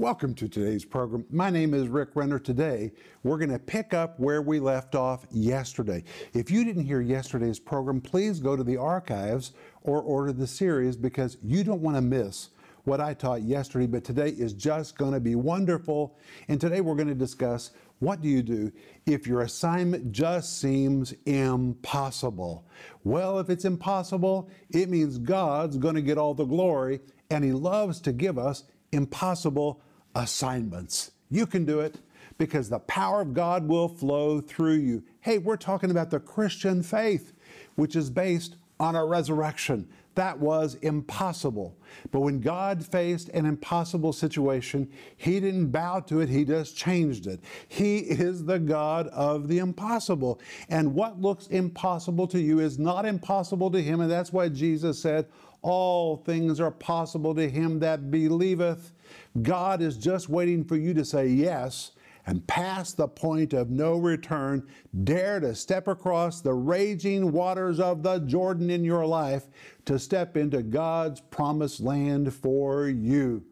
Welcome to today's program. My name is Rick Renner. Today, we're going to pick up where we left off yesterday. If you didn't hear yesterday's program, please go to the archives or order the series because you don't want to miss what I taught yesterday. But today is just going to be wonderful. And today, we're going to discuss what do you do if your assignment just seems impossible? Well, if it's impossible, it means God's going to get all the glory, and He loves to give us impossible assignments. You can do it because the power of God will flow through you. Hey, we're talking about the Christian faith, which is based on a resurrection. That was impossible. But when God faced an impossible situation, He didn't bow to it, He just changed it. He is the God of the impossible. And what looks impossible to you is not impossible to Him. And that's why Jesus said, All things are possible to him that believeth. God is just waiting for you to say yes and past the point of no return, dare to step across the raging waters of the Jordan in your life to step into God's promised land for you.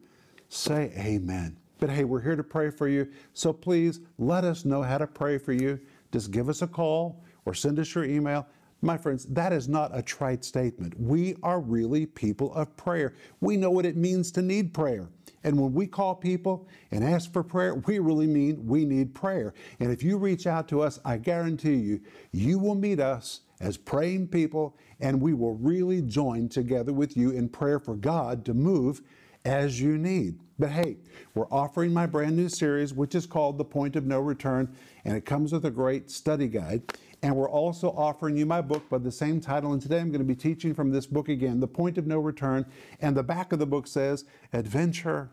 Say amen. But hey, we're here to pray for you. So please let us know how to pray for you. Just give us a call or send us your email. My friends, that is not a trite statement. We are really people of prayer. We know what it means to need prayer. And when we call people and ask for prayer, we really mean we need prayer. And if you reach out to us, I guarantee you, you will meet us as praying people, and we will really join together with you in prayer for God to move as you need. But hey, we're offering my brand new series, which is called The Point of No Return, and it comes with a great study guide. And we're also offering you my book by the same title. And today I'm going to be teaching from this book again, The Point of No Return. And the back of the book says, Adventure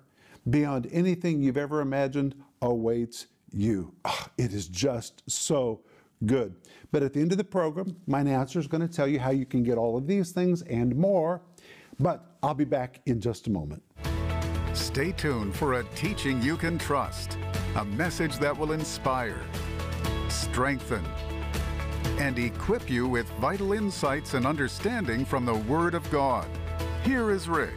beyond anything you've ever imagined awaits you. Oh, it is just so good. But at the end of the program, my announcer is going to tell you how you can get all of these things and more. But I'll be back in just a moment. Stay tuned for a teaching you can trust, a message that will inspire, strengthen, and equip you with vital insights and understanding from the Word of God. Here is Rick.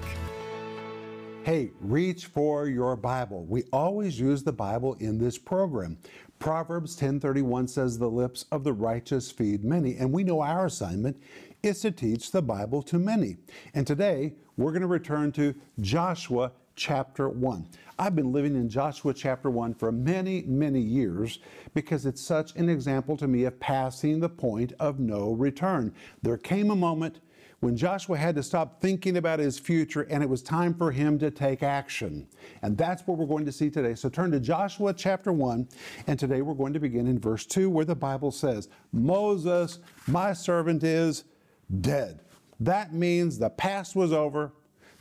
Hey, reach for your Bible. We always use the Bible in this program. Proverbs 10:31 says the lips of the righteous feed many, and we know our assignment is to teach the Bible to many. And today, we're going to return to Joshua chapter 1. I've been living in Joshua chapter 1 for many, many years because it's such an example to me of passing the point of no return. There came a moment when Joshua had to stop thinking about his future and it was time for him to take action. And that's what we're going to see today. So turn to Joshua chapter 1, and today we're going to begin in verse 2 where the Bible says, Moses, my servant, is dead. That means the past was over.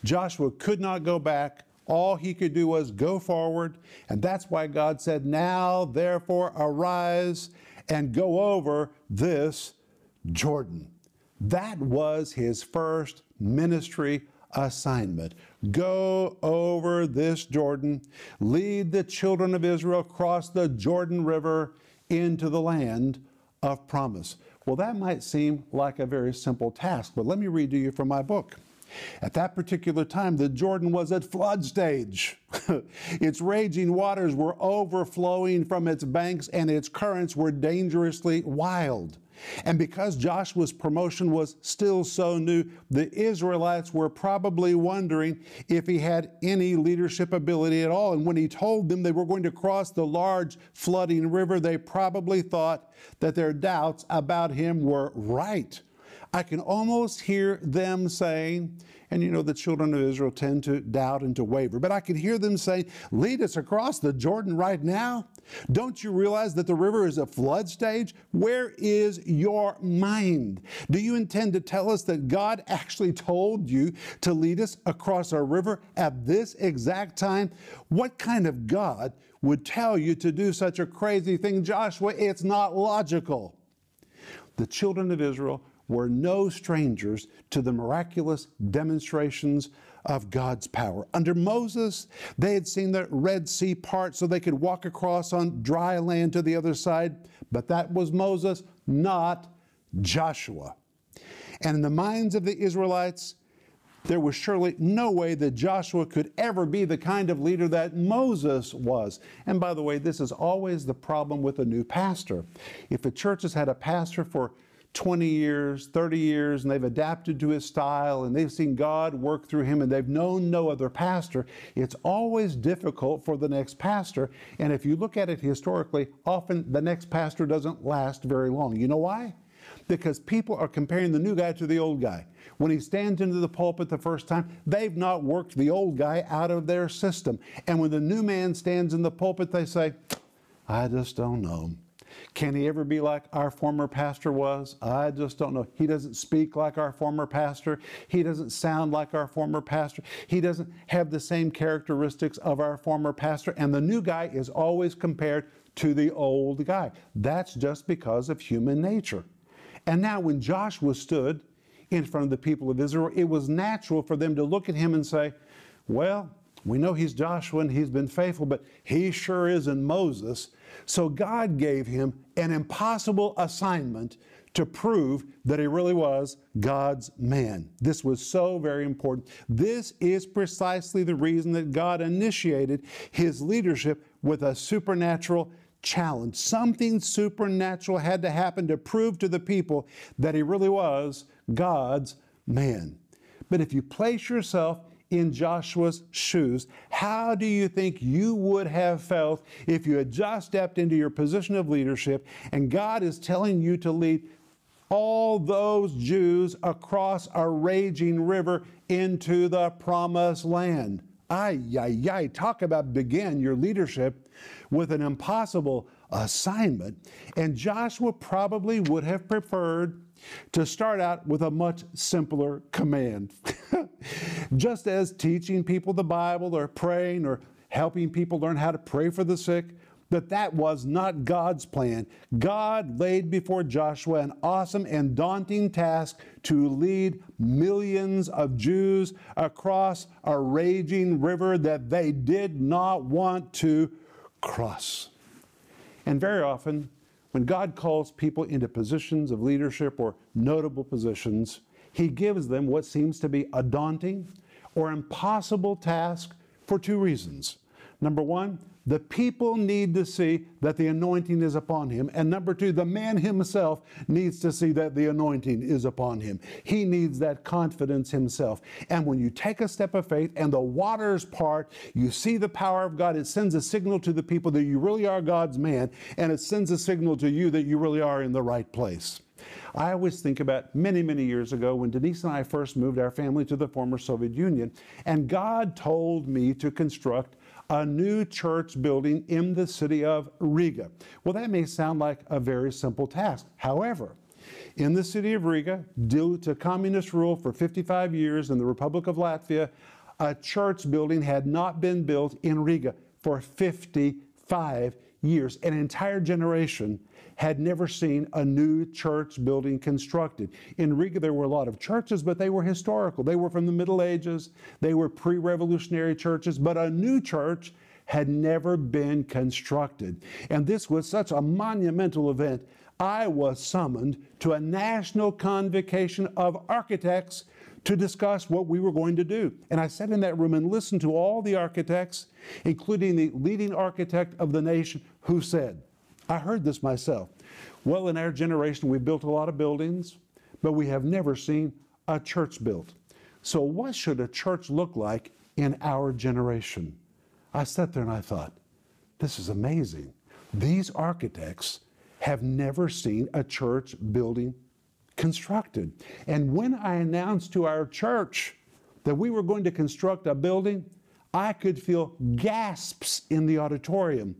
Joshua could not go back. All he could do was go forward. And that's why God said, Now therefore arise and go over this Jordan. That was his first ministry assignment. Go over this Jordan, lead the children of Israel across the Jordan River into the land of promise. Well, that might seem like a very simple task, but let me read to you from my book. At that particular time, the Jordan was at flood stage. its raging waters were overflowing from its banks, and its currents were dangerously wild. And because Joshua's promotion was still so new, the Israelites were probably wondering if he had any leadership ability at all. And when he told them they were going to cross the large flooding river, they probably thought that their doubts about him were right. I can almost hear them saying, and you know, the children of Israel tend to doubt and to waver, but I can hear them saying, Lead us across the Jordan right now. Don't you realize that the river is a flood stage? Where is your mind? Do you intend to tell us that God actually told you to lead us across a river at this exact time? What kind of God would tell you to do such a crazy thing? Joshua, it's not logical. The children of Israel were no strangers to the miraculous demonstrations of God's power. Under Moses, they had seen the Red Sea part so they could walk across on dry land to the other side, but that was Moses, not Joshua. And in the minds of the Israelites, there was surely no way that Joshua could ever be the kind of leader that Moses was. And by the way, this is always the problem with a new pastor. If a church has had a pastor for 20 years, 30 years, and they've adapted to his style and they've seen God work through him and they've known no other pastor, it's always difficult for the next pastor. And if you look at it historically, often the next pastor doesn't last very long. You know why? Because people are comparing the new guy to the old guy. When he stands into the pulpit the first time, they've not worked the old guy out of their system. And when the new man stands in the pulpit, they say, I just don't know. Can he ever be like our former pastor was? I just don't know. He doesn't speak like our former pastor. He doesn't sound like our former pastor. He doesn't have the same characteristics of our former pastor. And the new guy is always compared to the old guy. That's just because of human nature. And now, when Joshua stood in front of the people of Israel, it was natural for them to look at him and say, Well, we know he's Joshua and he's been faithful, but he sure isn't Moses. So God gave him an impossible assignment to prove that he really was God's man. This was so very important. This is precisely the reason that God initiated his leadership with a supernatural challenge. Something supernatural had to happen to prove to the people that he really was God's man. But if you place yourself in Joshua's shoes, how do you think you would have felt if you had just stepped into your position of leadership and God is telling you to lead all those Jews across a raging river into the promised land? Ay, ay, ay. Talk about begin your leadership with an impossible assignment. And Joshua probably would have preferred to start out with a much simpler command. Just as teaching people the Bible or praying or helping people learn how to pray for the sick, that that was not God's plan. God laid before Joshua an awesome and daunting task to lead millions of Jews across a raging river that they did not want to cross. And very often, when God calls people into positions of leadership or notable positions, He gives them what seems to be a daunting or impossible task for two reasons. Number one, the people need to see that the anointing is upon him. And number two, the man himself needs to see that the anointing is upon him. He needs that confidence himself. And when you take a step of faith and the waters part, you see the power of God. It sends a signal to the people that you really are God's man, and it sends a signal to you that you really are in the right place. I always think about many, many years ago when Denise and I first moved our family to the former Soviet Union, and God told me to construct a new church building in the city of Riga. Well, that may sound like a very simple task. However, in the city of Riga, due to communist rule for 55 years in the Republic of Latvia, a church building had not been built in Riga for 55 years. An entire generation had never seen a new church building constructed. In Riga, there were a lot of churches, but they were historical. They were from the Middle Ages, they were pre revolutionary churches, but a new church had never been constructed. And this was such a monumental event. I was summoned to a national convocation of architects to discuss what we were going to do. And I sat in that room and listened to all the architects, including the leading architect of the nation, who said, I heard this myself. Well, in our generation, we've built a lot of buildings, but we have never seen a church built. So, what should a church look like in our generation? I sat there and I thought, this is amazing. These architects have never seen a church building constructed. And when I announced to our church that we were going to construct a building, I could feel gasps in the auditorium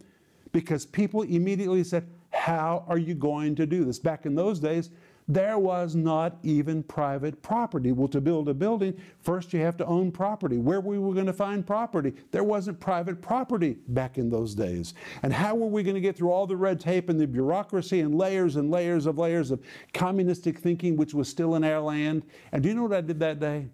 because people immediately said, How are you going to do this? Back in those days, there was not even private property. Well, to build a building, first you have to own property. Where were we going to find property? There wasn't private property back in those days. And how were we going to get through all the red tape and the bureaucracy and layers and layers of layers of communistic thinking, which was still in our land? And do you know what I did that day?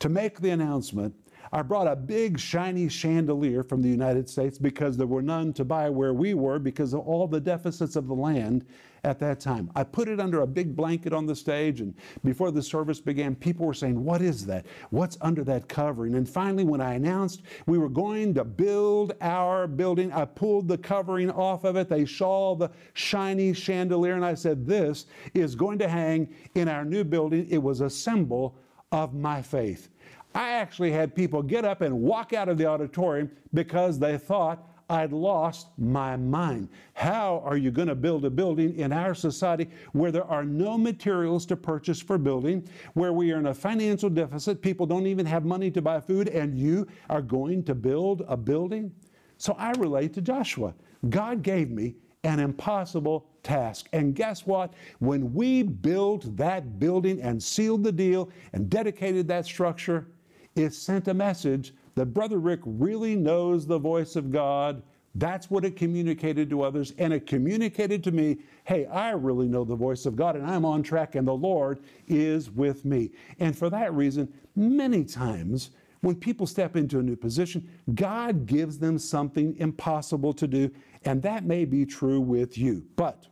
To make the announcement, I brought a big shiny chandelier from the United States because there were none to buy where we were because of all the deficits of the land at that time. I put it under a big blanket on the stage, and before the service began, people were saying, What is that? What's under that covering? And finally, when I announced we were going to build our building, I pulled the covering off of it. They saw the shiny chandelier, and I said, This is going to hang in our new building. It was a symbol of my faith. I actually had people get up and walk out of the auditorium because they thought I'd lost my mind. How are you going to build a building in our society where there are no materials to purchase for building, where we are in a financial deficit, people don't even have money to buy food, and you are going to build a building? So I relate to Joshua. God gave me an impossible task. And guess what? When we built that building and sealed the deal and dedicated that structure, it sent a message that Brother Rick really knows the voice of God. That's what it communicated to others. And it communicated to me hey, I really know the voice of God and I'm on track and the Lord is with me. And for that reason, many times when people step into a new position, God gives them something impossible to do. And that may be true with you. But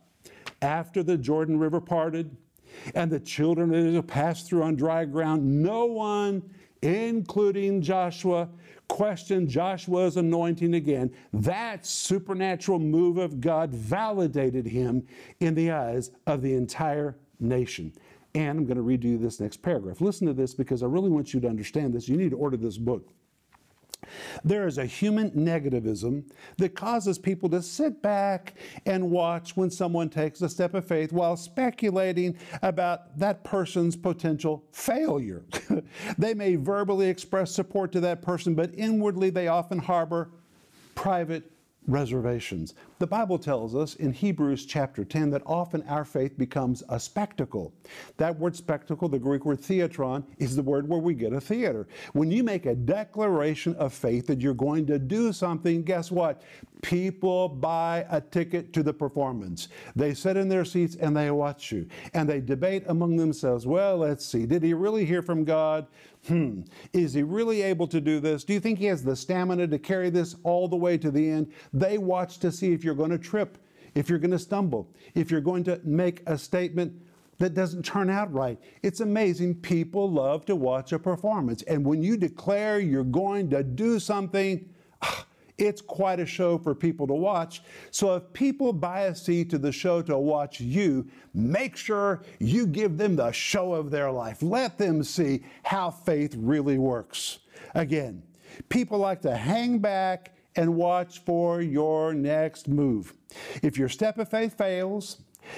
after the Jordan River parted and the children of Israel passed through on dry ground, no one, including Joshua, questioned Joshua's anointing again. That supernatural move of God validated him in the eyes of the entire nation. And I'm going to read you this next paragraph. Listen to this because I really want you to understand this. You need to order this book. There is a human negativism that causes people to sit back and watch when someone takes a step of faith while speculating about that person's potential failure. they may verbally express support to that person, but inwardly they often harbor private reservations. The Bible tells us in Hebrews chapter 10 that often our faith becomes a spectacle. That word spectacle, the Greek word theatron, is the word where we get a theater. When you make a declaration of faith that you're going to do something, guess what? People buy a ticket to the performance. They sit in their seats and they watch you. And they debate among themselves well, let's see, did he really hear from God? Hmm, is he really able to do this? Do you think he has the stamina to carry this all the way to the end? They watch to see if you're going to trip, if you're going to stumble, if you're going to make a statement that doesn't turn out right. It's amazing. People love to watch a performance. And when you declare you're going to do something, ah, it's quite a show for people to watch. So if people buy a seat to the show to watch you, make sure you give them the show of their life. Let them see how faith really works. Again, people like to hang back and watch for your next move. If your step of faith fails,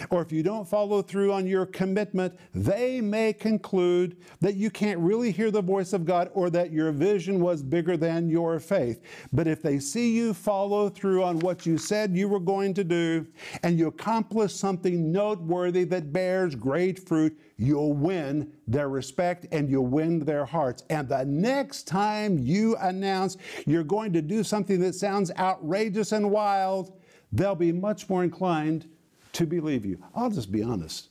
or if you don't follow through on your commitment, they may conclude that you can't really hear the voice of God or that your vision was bigger than your faith. But if they see you follow through on what you said you were going to do and you accomplish something noteworthy that bears great fruit, you'll win their respect and you'll win their hearts. And the next time you announce you're going to do something that sounds outrageous and wild, they'll be much more inclined to believe you. I'll just be honest.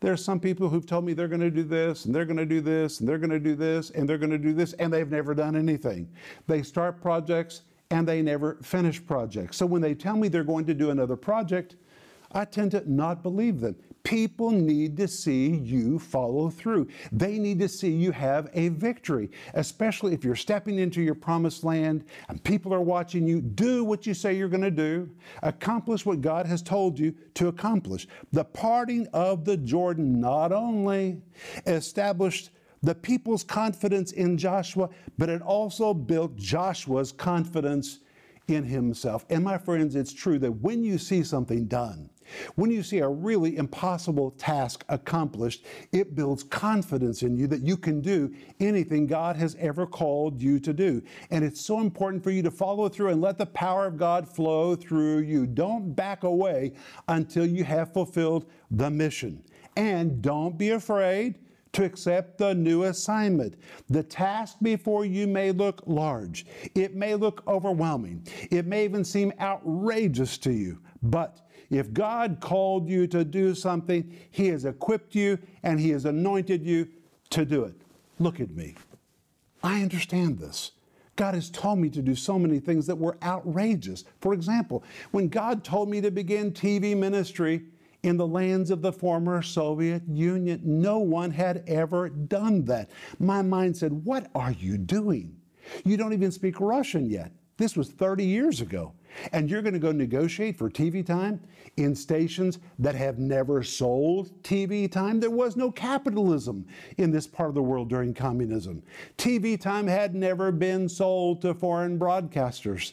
There are some people who've told me they're going to do this, and they're going to do this, and they're going to do this, and they're going to do this, and they've never done anything. They start projects and they never finish projects. So when they tell me they're going to do another project, I tend to not believe them. People need to see you follow through. They need to see you have a victory, especially if you're stepping into your promised land and people are watching you. Do what you say you're going to do, accomplish what God has told you to accomplish. The parting of the Jordan not only established the people's confidence in Joshua, but it also built Joshua's confidence in himself. And my friends, it's true that when you see something done, when you see a really impossible task accomplished, it builds confidence in you that you can do anything God has ever called you to do. And it's so important for you to follow through and let the power of God flow through you. Don't back away until you have fulfilled the mission. And don't be afraid to accept the new assignment. The task before you may look large, it may look overwhelming, it may even seem outrageous to you, but if God called you to do something, He has equipped you and He has anointed you to do it. Look at me. I understand this. God has told me to do so many things that were outrageous. For example, when God told me to begin TV ministry in the lands of the former Soviet Union, no one had ever done that. My mind said, What are you doing? You don't even speak Russian yet. This was 30 years ago. And you're going to go negotiate for TV time in stations that have never sold TV time? There was no capitalism in this part of the world during communism. TV time had never been sold to foreign broadcasters.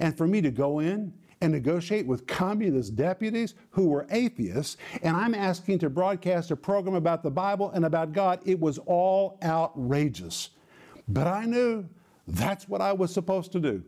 And for me to go in and negotiate with communist deputies who were atheists, and I'm asking to broadcast a program about the Bible and about God, it was all outrageous. But I knew that's what I was supposed to do.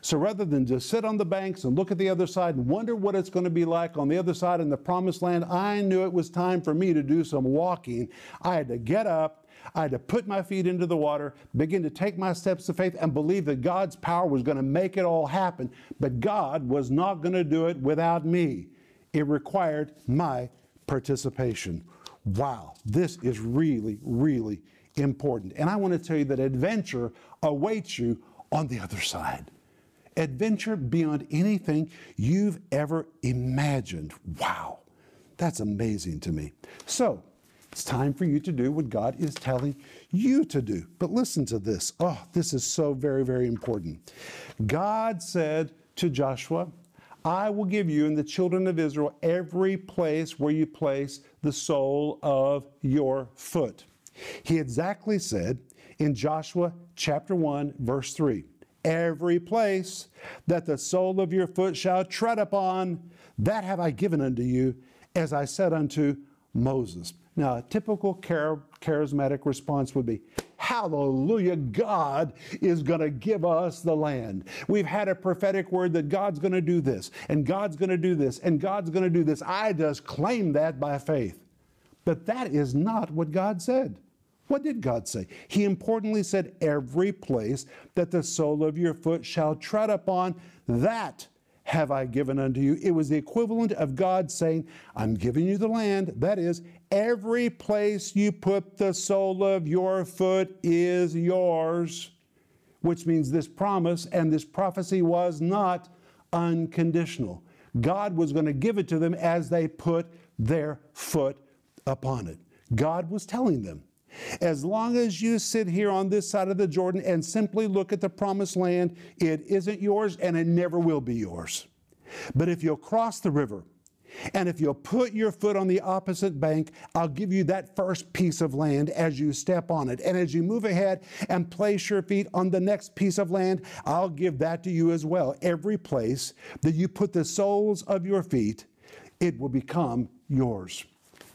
So rather than just sit on the banks and look at the other side and wonder what it's going to be like on the other side in the promised land, I knew it was time for me to do some walking. I had to get up. I had to put my feet into the water, begin to take my steps of faith, and believe that God's power was going to make it all happen. But God was not going to do it without me. It required my participation. Wow, this is really, really important. And I want to tell you that adventure awaits you on the other side adventure beyond anything you've ever imagined. Wow, that's amazing to me. So, it's time for you to do what God is telling you to do. But listen to this. Oh, this is so very, very important. God said to Joshua, I will give you and the children of Israel every place where you place the sole of your foot. He exactly said in Joshua chapter 1, verse 3 every place that the sole of your foot shall tread upon, that have I given unto you, as I said unto Moses. Now, a typical charismatic response would be, Hallelujah, God is going to give us the land. We've had a prophetic word that God's going to do this, and God's going to do this, and God's going to do this. I just claim that by faith. But that is not what God said. What did God say? He importantly said, Every place that the sole of your foot shall tread upon, that have I given unto you. It was the equivalent of God saying, I'm giving you the land. That is, every place you put the sole of your foot is yours, which means this promise and this prophecy was not unconditional. God was going to give it to them as they put their foot upon it. God was telling them, as long as you sit here on this side of the Jordan and simply look at the promised land, it isn't yours and it never will be yours. But if you'll cross the river, and if you'll put your foot on the opposite bank, I'll give you that first piece of land as you step on it. And as you move ahead and place your feet on the next piece of land, I'll give that to you as well. Every place that you put the soles of your feet, it will become yours.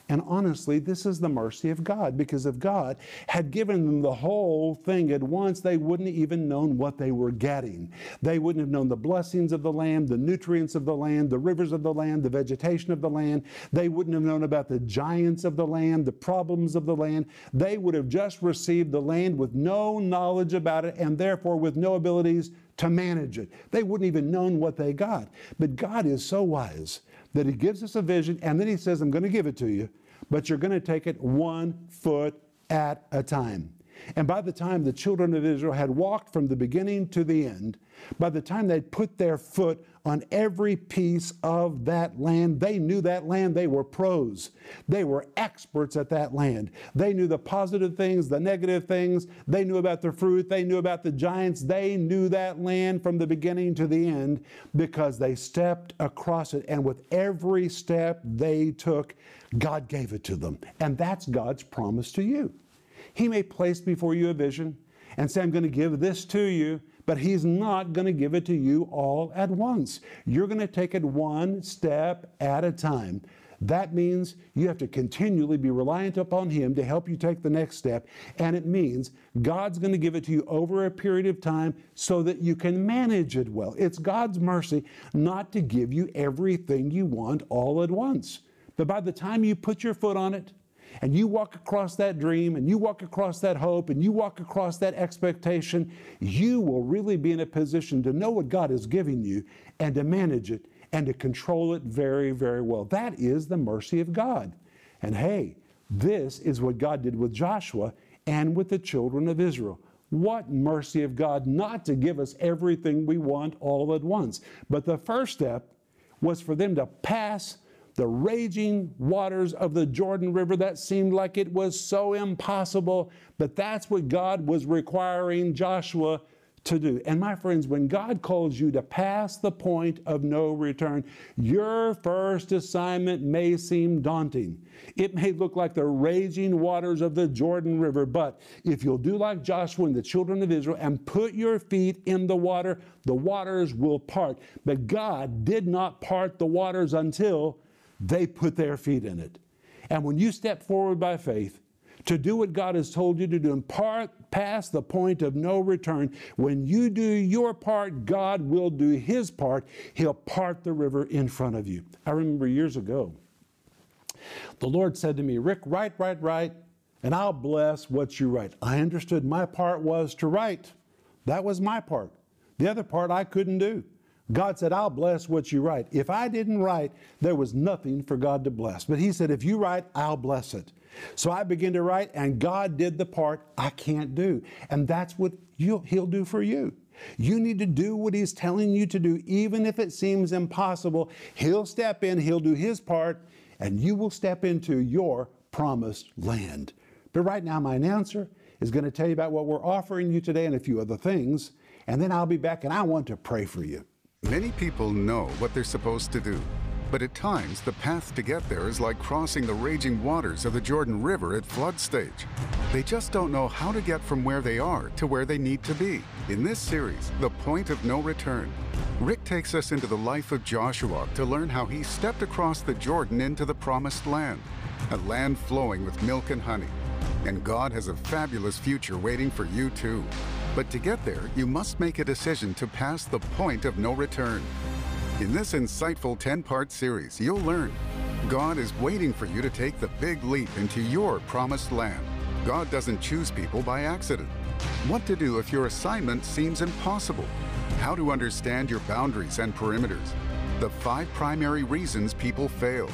And honestly, this is the mercy of God because if God had given them the whole thing at once, they wouldn't even known what they were getting. They wouldn't have known the blessings of the land, the nutrients of the land, the rivers of the land, the vegetation of the land. They wouldn't have known about the giants of the land, the problems of the land. They would have just received the land with no knowledge about it and therefore with no abilities to manage it. They wouldn't even known what they got. But God is so wise that He gives us a vision and then He says, I'm going to give it to you, but you're going to take it one foot at a time. And by the time the children of Israel had walked from the beginning to the end, by the time they'd put their foot on every piece of that land, they knew that land. They were pros. They were experts at that land. They knew the positive things, the negative things. They knew about the fruit. They knew about the giants. They knew that land from the beginning to the end because they stepped across it. And with every step they took, God gave it to them. And that's God's promise to you. He may place before you a vision and say, I'm going to give this to you, but He's not going to give it to you all at once. You're going to take it one step at a time. That means you have to continually be reliant upon Him to help you take the next step. And it means God's going to give it to you over a period of time so that you can manage it well. It's God's mercy not to give you everything you want all at once. But by the time you put your foot on it, and you walk across that dream and you walk across that hope and you walk across that expectation, you will really be in a position to know what God is giving you and to manage it and to control it very, very well. That is the mercy of God. And hey, this is what God did with Joshua and with the children of Israel. What mercy of God not to give us everything we want all at once. But the first step was for them to pass the raging waters of the Jordan River. That seemed like it was so impossible, but that's what God was requiring Joshua to do. And my friends, when God calls you to pass the point of no return, your first assignment may seem daunting. It may look like the raging waters of the Jordan River, but if you'll do like Joshua and the children of Israel and put your feet in the water, the waters will part. But God did not part the waters until they put their feet in it. And when you step forward by faith, to do what God has told you to do and part, past the point of no return. When you do your part, God will do His part. He'll part the river in front of you. I remember years ago, the Lord said to me, Rick, write, write, write, and I'll bless what you write. I understood my part was to write. That was my part. The other part I couldn't do. God said, I'll bless what you write. If I didn't write, there was nothing for God to bless. But He said, if you write, I'll bless it. So I began to write, and God did the part I can't do. And that's what He'll do for you. You need to do what He's telling you to do, even if it seems impossible. He'll step in, He'll do His part, and you will step into your promised land. But right now, my announcer is going to tell you about what we're offering you today and a few other things. And then I'll be back and I want to pray for you. Many people know what they're supposed to do. But at times, the path to get there is like crossing the raging waters of the Jordan River at flood stage. They just don't know how to get from where they are to where they need to be. In this series, The Point of No Return, Rick takes us into the life of Joshua to learn how he stepped across the Jordan into the promised land, a land flowing with milk and honey. And God has a fabulous future waiting for you too. But to get there, you must make a decision to pass the point of no return. In this insightful 10 part series, you'll learn God is waiting for you to take the big leap into your promised land. God doesn't choose people by accident. What to do if your assignment seems impossible. How to understand your boundaries and perimeters. The five primary reasons people fail.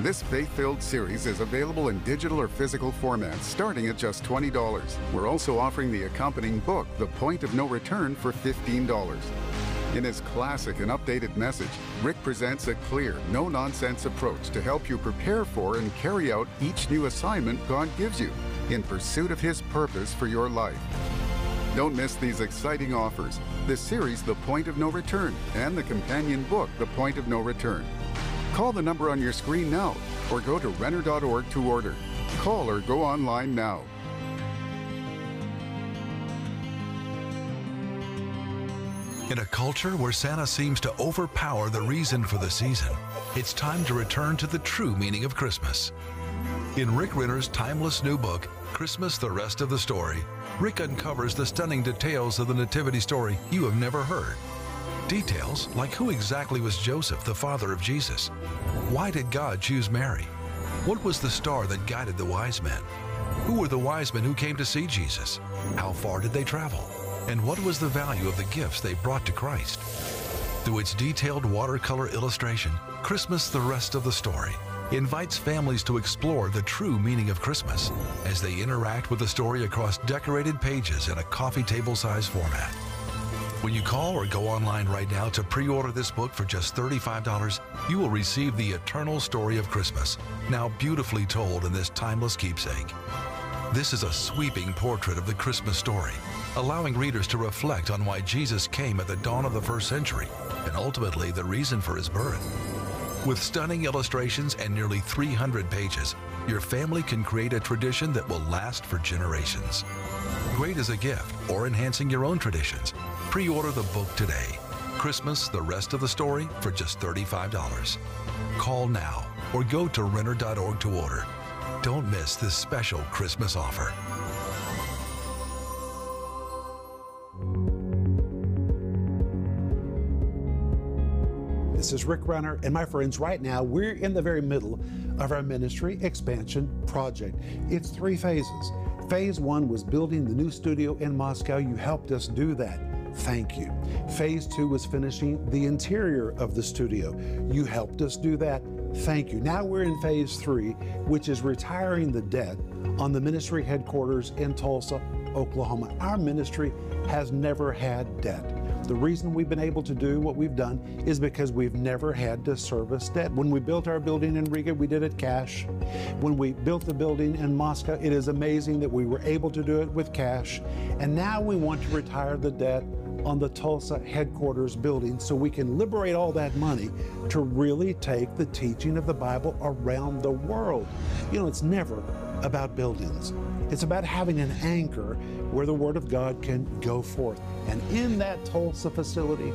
This faith filled series is available in digital or physical formats starting at just $20. We're also offering the accompanying book, The Point of No Return, for $15. In his classic and updated message, Rick presents a clear, no nonsense approach to help you prepare for and carry out each new assignment God gives you in pursuit of His purpose for your life. Don't miss these exciting offers this series, The Point of No Return, and the companion book, The Point of No Return. Call the number on your screen now or go to Renner.org to order. Call or go online now. In a culture where Santa seems to overpower the reason for the season, it's time to return to the true meaning of Christmas. In Rick Renner's timeless new book, Christmas The Rest of the Story, Rick uncovers the stunning details of the Nativity story you have never heard. Details like who exactly was Joseph, the father of Jesus? Why did God choose Mary? What was the star that guided the wise men? Who were the wise men who came to see Jesus? How far did they travel? And what was the value of the gifts they brought to Christ? Through its detailed watercolor illustration, Christmas the Rest of the Story invites families to explore the true meaning of Christmas as they interact with the story across decorated pages in a coffee table size format. When you call or go online right now to pre order this book for just $35, you will receive the eternal story of Christmas, now beautifully told in this timeless keepsake. This is a sweeping portrait of the Christmas story, allowing readers to reflect on why Jesus came at the dawn of the first century and ultimately the reason for his birth. With stunning illustrations and nearly 300 pages, your family can create a tradition that will last for generations. Great as a gift or enhancing your own traditions, pre order the book today. Christmas, the rest of the story for just $35. Call now or go to Renner.org to order. Don't miss this special Christmas offer. This is Rick Renner, and my friends, right now we're in the very middle of our ministry expansion project. It's three phases. Phase one was building the new studio in Moscow. You helped us do that. Thank you. Phase two was finishing the interior of the studio. You helped us do that. Thank you. Now we're in phase three, which is retiring the debt on the ministry headquarters in Tulsa, Oklahoma. Our ministry has never had debt. The reason we've been able to do what we've done is because we've never had to service debt. When we built our building in Riga, we did it cash. When we built the building in Moscow, it is amazing that we were able to do it with cash. And now we want to retire the debt on the Tulsa headquarters building so we can liberate all that money to really take the teaching of the Bible around the world. You know, it's never about buildings. It's about having an anchor where the Word of God can go forth. And in that Tulsa facility,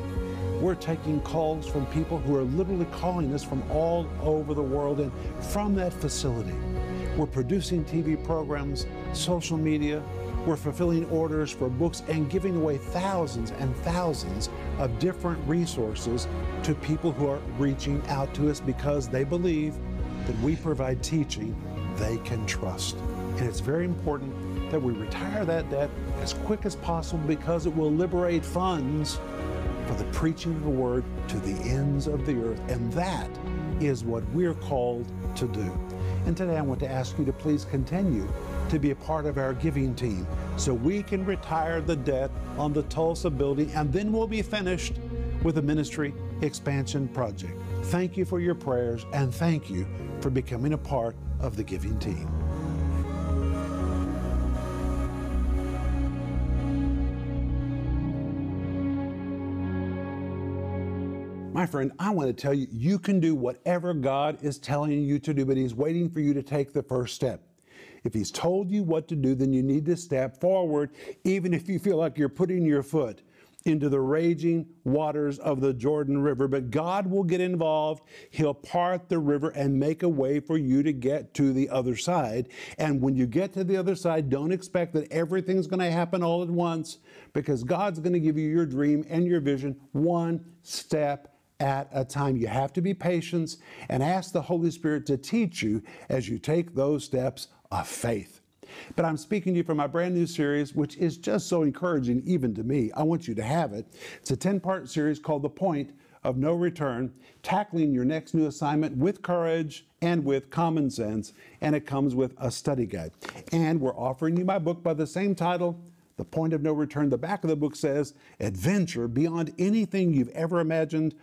we're taking calls from people who are literally calling us from all over the world. And from that facility, we're producing TV programs, social media, we're fulfilling orders for books and giving away thousands and thousands of different resources to people who are reaching out to us because they believe that we provide teaching they can trust. And it's very important that we retire that debt as quick as possible because it will liberate funds for the preaching of the word to the ends of the earth. And that is what we're called to do. And today I want to ask you to please continue to be a part of our giving team so we can retire the debt on the Tulsa building and then we'll be finished with the ministry expansion project. Thank you for your prayers and thank you for becoming a part of the giving team. Friend, I want to tell you, you can do whatever God is telling you to do, but He's waiting for you to take the first step. If He's told you what to do, then you need to step forward, even if you feel like you're putting your foot into the raging waters of the Jordan River. But God will get involved. He'll part the river and make a way for you to get to the other side. And when you get to the other side, don't expect that everything's going to happen all at once because God's going to give you your dream and your vision one step at a time. You have to be patient and ask the Holy Spirit to teach you as you take those steps of faith. But I'm speaking to you from my brand new series, which is just so encouraging even to me. I want you to have it. It's a 10 part series called The Point of No Return, tackling your next new assignment with courage and with common sense. And it comes with a study guide. And we're offering you my book by the same title. The Point of No Return. The back of the book says, Adventure beyond anything you've ever imagined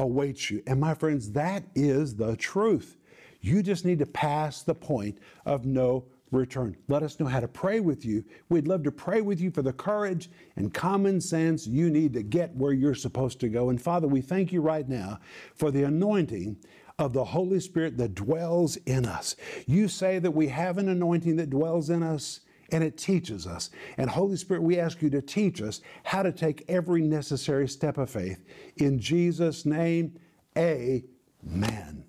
awaits you. And my friends, that is the truth. You just need to pass the point of no return. Let us know how to pray with you. We'd love to pray with you for the courage and common sense you need to get where you're supposed to go. And Father, we thank you right now for the anointing of the Holy Spirit that dwells in us. You say that we have an anointing that dwells in us and it teaches us. And Holy Spirit, we ask you to teach us how to take every necessary step of faith. In Jesus' name, amen.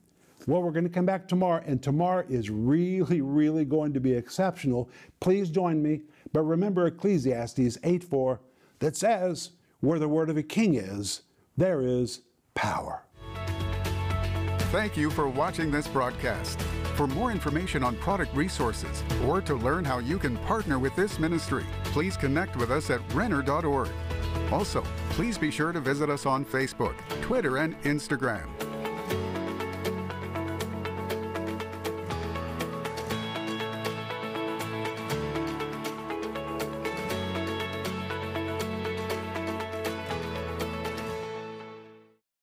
Well, we're going to come back tomorrow, and tomorrow is really, really going to be exceptional. Please join me. But remember Ecclesiastes 8 4 that says, Where the word of a king is, there is power. Thank you for watching this broadcast. For more information on product resources or to learn how you can partner with this ministry, please connect with us at Renner.org. Also, please be sure to visit us on Facebook, Twitter, and Instagram.